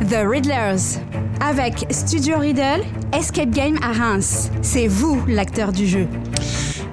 The Riddlers. Avec Studio Riddle, Escape Game à Reims. C'est vous l'acteur du jeu.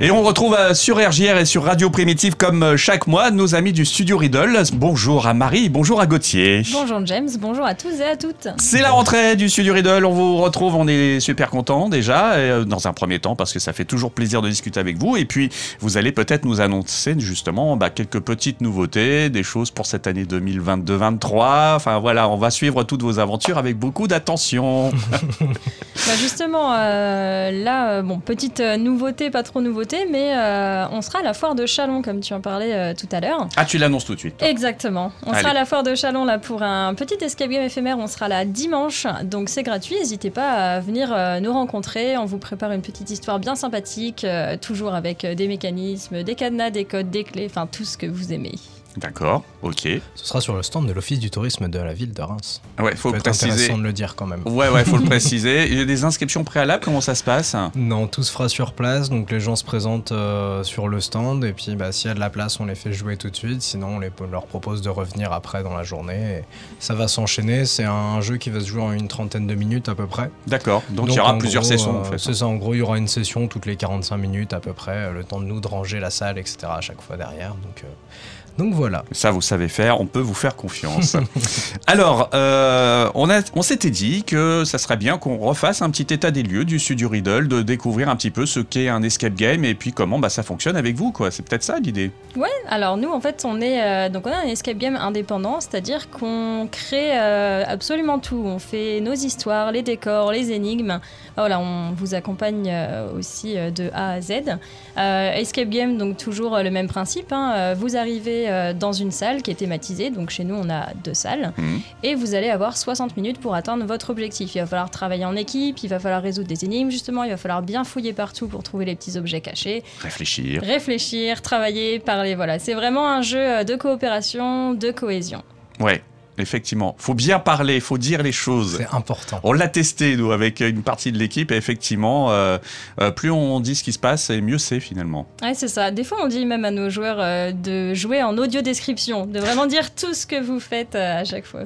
Et on retrouve euh, sur RJR et sur Radio Primitive comme euh, chaque mois nos amis du studio Riddle. Bonjour à Marie, bonjour à Gauthier. Bonjour James, bonjour à tous et à toutes. C'est la rentrée du studio Riddle, on vous retrouve, on est super content déjà, euh, dans un premier temps parce que ça fait toujours plaisir de discuter avec vous. Et puis vous allez peut-être nous annoncer justement bah, quelques petites nouveautés, des choses pour cette année 2022-23. Enfin voilà, on va suivre toutes vos aventures avec beaucoup d'attention. bah justement, là, bon, petite nouveauté, pas trop nouveauté mais euh, on sera à la foire de Chalon, comme tu en parlais euh, tout à l'heure. Ah, tu l'annonces tout de suite. Exactement. On sera à la foire de Chalon là pour un petit escape game éphémère. On sera là dimanche, donc c'est gratuit. N'hésitez pas à venir euh, nous rencontrer. On vous prépare une petite histoire bien sympathique, toujours avec des mécanismes, des cadenas, des codes, des clés, enfin tout ce que vous aimez. D'accord, ok. Ce sera sur le stand de l'Office du tourisme de la ville de Reims. Ouais, faut le préciser. intéressant de le dire quand même. Ouais, ouais, faut le préciser. Il y a des inscriptions préalables, comment ça se passe? Non, tout se fera sur place, donc les gens se présentent euh, sur le stand, et puis bah, s'il y a de la place, on les fait jouer tout de suite, sinon on, les, leur propose de revenir après dans la journée. Et ça va s'enchaîner, c'est un jeu qui va se jouer en une trentaine de minutes à peu près. D'accord, donc, il y aura plusieurs sessions en euh, fait. C'est ça, en gros, il y aura une session toutes les 45 minutes à peu près, le temps de nous de ranger la salle, etc. à chaque fois derrière. Donc, euh, donc voilà. Ça, vous savez faire, on peut vous faire confiance. Alors, euh, on, on s'était dit que ça serait bien qu'on refasse un petit état des lieux du studio Riddle, de découvrir un petit peu ce qu'est un escape game et puis comment bah, ça fonctionne avec vous. quoi. C'est peut-être ça l'idée. Ouais, alors nous, en fait, on, est, euh, donc on a un escape game indépendant, c'est-à-dire qu'on crée euh, absolument tout. On fait nos histoires, les décors, les énigmes. Voilà, on vous accompagne aussi de A à Z. escape game, donc toujours le même principe. Hein. Vous arrivez euh, dans une salle qui est thématisée. Donc chez nous, on a deux salles. Mhm. Et vous allez avoir 60 minutes pour atteindre votre objectif. Il va falloir travailler en équipe, il va falloir résoudre des énigmes justement, il va falloir bien fouiller partout pour trouver les petits objets cachés. Réfléchir. Réfléchir, travailler, parler. Voilà, c'est vraiment un jeu euh, de coopération, de cohésion. Ouais, Effectivement, faut bien parler, faut dire les choses. C'est important. On l'a testé nous avec une partie de l'équipe et effectivement, euh, euh, plus on dit ce qui se passe, et mieux c'est finalement. Ouais, c'est ça. Des fois, on dit même à nos joueurs euh, de jouer en audio description, de vraiment dire tout ce que vous faites à chaque fois.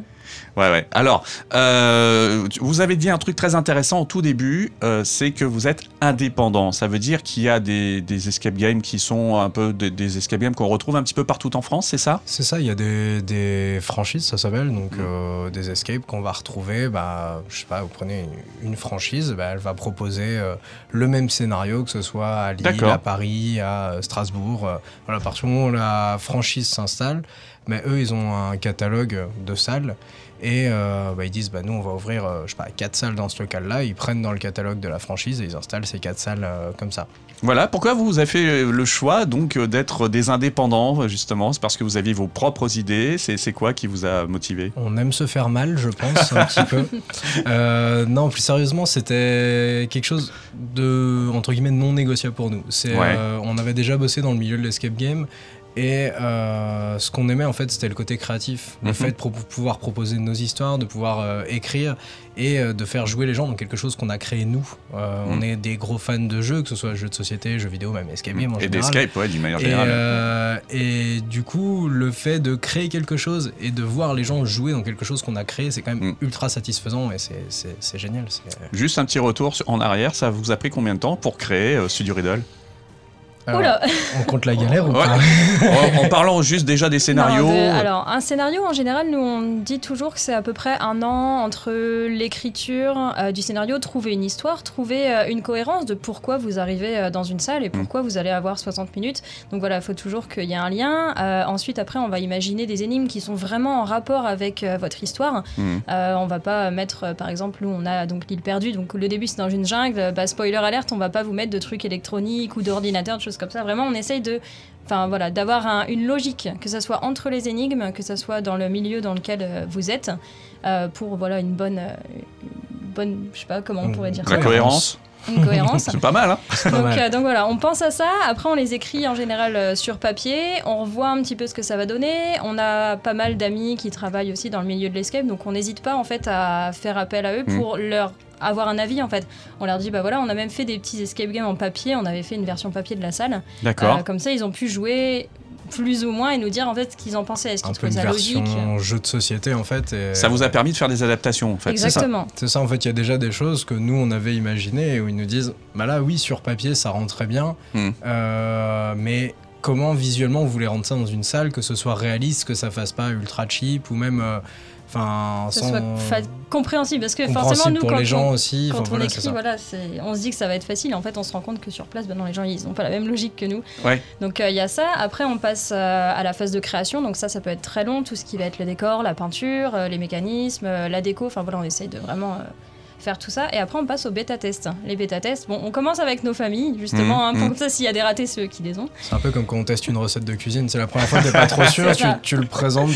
Ouais, ouais. Alors, euh, vous avez dit un truc très intéressant au tout début, euh, c'est que vous êtes indépendant. Ça veut dire qu'il y a des, escape games qui sont un peu des, escape games qu'on retrouve un petit peu partout en France, c'est ça? C'est ça, il y a des, franchises, ça s'appelle, donc mm. euh, des escapes qu'on va retrouver. Bah, je sais pas, vous prenez une, franchise, bah, elle va proposer le même scénario, que ce soit à Lille, à Paris, à Strasbourg. voilà, parce que la franchise s'installe, mais eux, ils ont un catalogue de salles et euh, bah, ils disent bah, nous, on va ouvrir euh, je sais pas, quatre salles dans ce local-là. Ils prennent dans le catalogue de la franchise et ils installent ces quatre salles euh, comme ça. Voilà, pourquoi vous avez fait le choix donc d'être des indépendants justement? C'est parce que vous aviez vos propres idées. C'est quoi qui vous a motivé? On aime se faire mal, je pense un petit peu. non, plus sérieusement, c'était quelque chose de entre guillemets non négociable pour nous. C'est on avait déjà bossé dans le milieu de l'escape game et euh, ce qu'on aimait en fait, c'était le côté créatif, le mhm. fait de pouvoir proposer nos histoires, de pouvoir euh, écrire et euh, de faire jouer les gens dans quelque chose qu'on a créé nous. On mhm. est des gros fans de jeux, que ce soit jeux de société, jeux vidéo, même escape game en et général. Et d'escape, ouais, d'une manière générale. Et, du coup, le fait de créer quelque chose et de voir les gens jouer dans quelque chose qu'on a créé, c'est quand même mhm. ultra satisfaisant et c'est génial. Juste un petit retour en arrière, ça vous a pris combien de temps pour créer Studio Riddle? On compte la galère ou pas en, parlant juste déjà des scénarios. alors, un scénario, en général, nous, on dit toujours que c'est à peu près un an entre l'écriture euh, du scénario, trouver une histoire, trouver euh, une cohérence de pourquoi vous arrivez euh, dans une salle et pourquoi vous allez avoir 60 minutes. Donc voilà, il faut toujours qu'il y ait un lien. ensuite, après, on va imaginer des énigmes qui sont vraiment en rapport avec votre histoire. Mm. on va pas mettre, par exemple, où on a donc l'île perdue. Donc le début, c'est dans une jungle. Bah, spoiler alerte, on va pas vous mettre de trucs électroniques ou d'ordinateurs, de choses comme ça. Vraiment, on essaye de enfin voilà, d'avoir une logique, que ce soit entre les énigmes, que ce soit dans le milieu dans lequel euh, vous êtes, euh, pour voilà une bonne, euh, bonne, je sais pas comment on pourrait dire. La cohérence. Une cohérence. C'est pas mal, hein donc, donc, voilà, on pense à ça. Après, on les écrit en général sur papier. On revoit un petit peu ce que ça va donner. On a pas mal d'amis qui travaillent aussi dans le milieu de l'escape, donc on n'hésite pas en fait à faire appel à eux mm. pour leur avoir un avis en fait. On leur dit bah voilà, on a même fait des petits escape games en papier, on avait fait une version papier de la salle. D'accord. Euh, comme ça, ils ont pu jouer plus ou moins et nous dire en fait ce qu'ils en pensaient. Est-ce qu'ils trouvaient ça logique jeu de société en fait. Ça vous a permis de faire des adaptations en fait. Exactement. C'est ça. en fait. Il y a déjà des choses que nous on avait imaginées où ils nous disent bah là oui sur papier ça rentre très bien, hmm. euh, mais comment visuellement vous voulez rendre ça dans une salle que ce soit réaliste, que ça fasse pas ultra cheap ou même euh, Enfin, ça soit compréhensible parce que forcément nous pour quand les gens on, aussi quand on écrit voilà on se dit que ça va être facile en fait on se rend compte que sur place ben non les gens ils ont pas la même logique que nous. Donc euh, il y a ça. Après on passe euh, à la phase de création. Donc ça ça peut être très long tout ce qui va être le décor la peinture euh, les mécanismes la déco. Enfin voilà on essaye de vraiment faire tout ça. Et après on passe au bêta test les bêta tests bon on commence avec nos familles justement mmh, hein, mmh. comme ça s'il y a des ratés ceux qui les ont. C'est un peu comme quand on teste une recette de cuisine. C'est la première fois que t'es pas trop sûr tu, tu, le présentes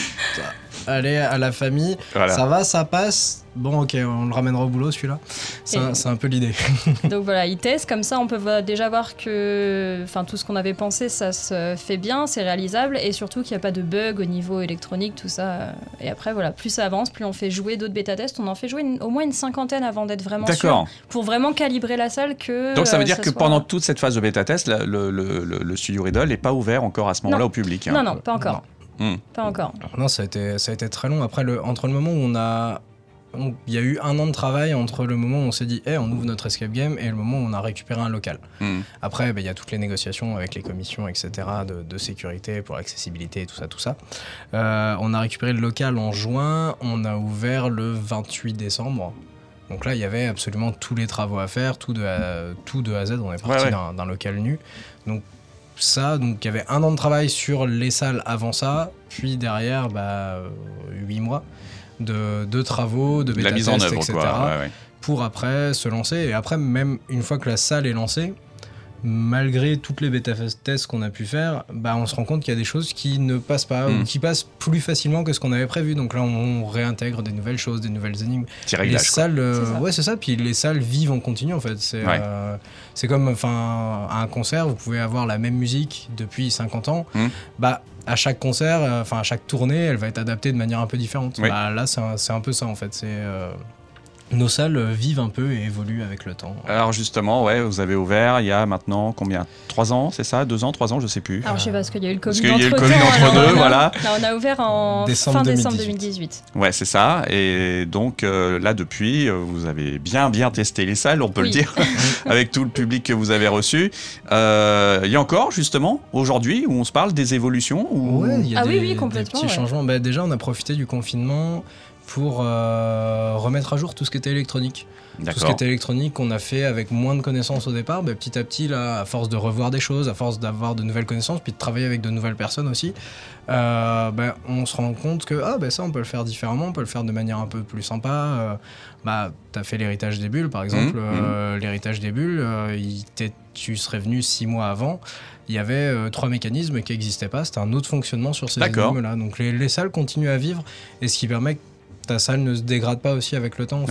aller à la famille. Ça va, ça passe. Bon, ok, on le ramènera au boulot celui-là. C'est un, peu l'idée. Donc voilà, il teste, comme ça on peut déjà voir que enfin, tout ce qu'on avait pensé, ça se fait bien, c'est réalisable et surtout qu'il n'y a pas de bug au niveau électronique, tout ça. Et après, voilà, plus ça avance, plus on fait jouer d'autres bêta-tests. On en fait jouer au moins une cinquantaine avant d'être vraiment sûr. Pour vraiment calibrer la salle que. Donc ça veut dire que pendant toute cette phase de bêta-test, le, le, studio Riddle n'est pas ouvert encore à ce moment-là au public. Hein. Non, non, pas encore. Hmm. Pas encore. Non, ça a, été, ça a été très long. Après, le, entre le moment où on a. Il y a eu un an de travail entre le moment où on s'est dit, hey, on ouvre notre escape game et le moment où on a récupéré un local. Hmm. Après, ben, il y a toutes les négociations avec les commissions, etc., de, sécurité pour l'accessibilité et tout ça, tout ça. Euh, on a récupéré le local en juin, on a ouvert le 28 décembre. Donc là, il y avait absolument tous les travaux à faire, tout de A, tout de à Z. On est parti d'un local nu. Donc ça. Donc il y avait un an de travail sur les salles avant ça, puis derrière, bah, 8 mois de, de travaux, de bêta mise en œuvre, etc. Pour après se lancer. Et après, même une fois que la salle est lancée, malgré toutes les bêta tests qu'on a pu faire, bah, on se rend compte qu'il y a des choses qui ne passent pas ou hmm. qui passent plus facilement que ce qu'on avait prévu. Donc là, on, réintègre des nouvelles choses, des nouvelles énigmes. les salles, euh, ouais, c'est ça. Puis les salles vivent en continu en fait. C'est euh, c'est comme enfin à un concert, vous pouvez avoir la même musique depuis 50 ans. Hmm. Bah à chaque concert, euh, enfin à chaque tournée, elle va être adaptée de manière un peu différente. Bah, là, c'est un, un, peu ça en fait. C'est nos salles vivent un peu et évoluent avec le temps. Alors justement, ouais, vous avez ouvert il y a maintenant combien? Trois ans, c'est ça? Deux ans, trois ans, je sais plus. Alors je sais pas, parce qu'il y a eu le Covid Parce qu'il y a eu le Covid entre deux, voilà. Là, on a ouvert en fin décembre 2018. Ouais, c'est ça. Et donc euh, là, depuis, euh, vous avez bien, bien testé les salles, on peut le dire, avec tout le public que vous avez reçu. Euh, il y a encore, justement, aujourd'hui, où on se parle des évolutions ou... il y a ah des, oui, oui, complètement. Des petits changements. Bah, déjà, on a profité du confinement pour euh, remettre à jour tout ce qui était électronique. Tout ce qui était électronique, on a fait avec moins de connaissances au départ. Ben, petit à petit, là, à force de revoir des choses, à force d'avoir de nouvelles connaissances, puis de travailler avec de nouvelles personnes aussi, euh, ben, on se rend compte que ah, ben, ça, on peut le faire différemment, on peut le faire de manière un peu plus sympa. Euh, bah, tu as fait l'héritage des bulles, par exemple. Mmh, mmh. L'héritage des bulles, tu serais venu six mois avant il y avait trois mécanismes qui n'existaient pas. C'était un autre fonctionnement sur ces énigmes-là. Donc les, les, salles continuent à vivre et ce qui permet ta salle ne se dégrade pas aussi avec le temps.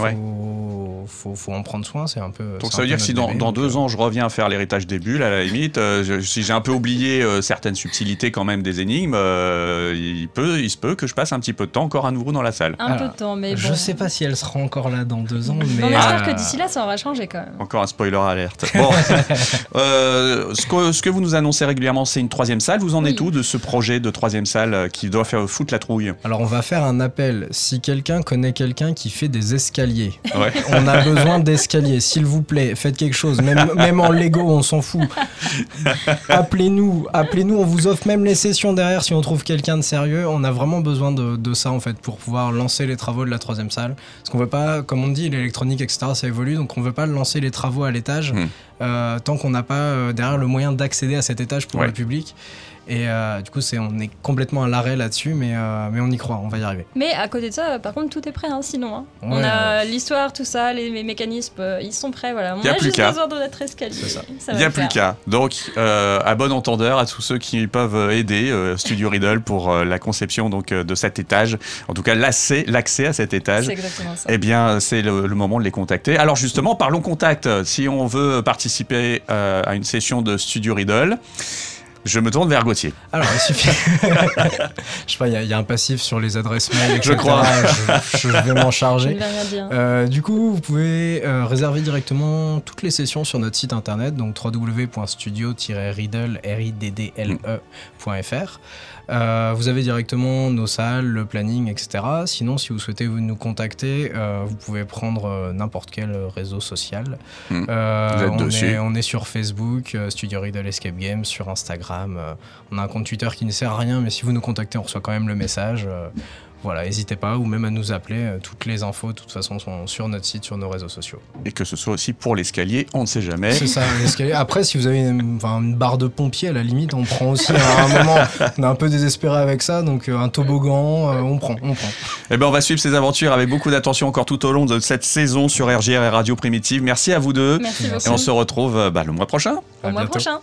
Faut, faut, en prendre soin. C'est un peu. Donc ça veut dire que si dans, dans deux euh, ans je reviens faire l'héritage des bulles, à la limite, euh, si j'ai un peu oublié euh, certaines subtilités quand même des énigmes, il, peut, il se peut que je passe un petit peu de temps encore à nouveau dans la salle. Un peu de temps, mais bon. Je sais pas si elle sera encore là dans deux ans, mais. On espère que d'ici là, ça aura changé quand même. Encore un spoiler alerte. Bon, ce, que, ce, que, vous nous annoncez régulièrement, c'est une troisième salle. Vous en êtes où de ce projet de troisième salle qui doit faire foutre la trouille? Alors on va faire un appel. Si quelqu'un connaît quelqu'un qui fait des escaliers. On a besoin d'escaliers, s'il vous plaît, faites quelque chose. Même, même en Lego, on s'en fout. Appelez-nous, appelez-nous, on vous offre même les sessions derrière si on trouve quelqu'un de sérieux. On a vraiment besoin de, ça en fait pour pouvoir lancer les travaux de la troisième salle. Parce qu'on veut pas, comme on dit, l'électronique, etc., ça évolue, donc on veut pas lancer les travaux à l'étage hmm. Euh, tant qu'on n'a pas euh, derrière le moyen d'accéder à cet étage pour le public. Et euh, du coup, c'est, on est complètement à l'arrêt là-dessus, mais, euh, mais on y croit, on va y arriver. Mais à côté de ça, par contre, tout est prêt, hein, sinon. Hein. on a l'histoire, tout ça, les, mécanismes, euh, ils sont prêts, voilà. On a, juste besoin de notre escalier. Il n'y a plus qu'à. Donc, à bon entendeur, à tous ceux qui peuvent aider Studio Riddle pour la conception donc, de cet étage, en tout cas l'accès, l'accès à cet étage. C'est exactement ça. Eh bien, c'est le, le, moment de les contacter. Alors justement, parlons contact. Si on veut participer à une session de Studio Riddle, Je me tourne vers Gauthier. Alors, il suffit. je sais pas, il y, a un passif sur les adresses mail, etc. Je crois. Je, vais m'en charger. Euh, du coup, vous pouvez euh, réserver directement toutes les sessions sur notre site internet, donc www.studio-riddle.fr. Euh, vous avez directement nos salles, le planning, etc. Sinon, si vous souhaitez nous contacter, euh, vous pouvez prendre euh, n'importe quel réseau social. Hmm. on, est, on, est, sur Facebook, Studio Riddle Escape Games, sur Instagram. on a un compte Twitter qui ne sert à rien, mais si vous nous contactez, on reçoit quand même le message voilà, n'hésitez pas ou même à nous appeler. Euh, toutes les infos, de toute façon, sont sur notre site, sur nos réseaux sociaux. Et que ce soit aussi pour l'escalier, on ne sait jamais. C'est ça, l'escalier. Après, si vous avez une, barre de pompier, à la limite, on prend aussi. à un moment, on est un peu désespéré avec ça, donc euh, un toboggan, euh, on prend, on prend. Eh bien, on va suivre ces aventures avec beaucoup d'attention encore tout au long de cette saison sur RGR et Radio Primitive. Merci à vous deux. Merci. Et on se retrouve bah, le mois prochain. Au mois prochain.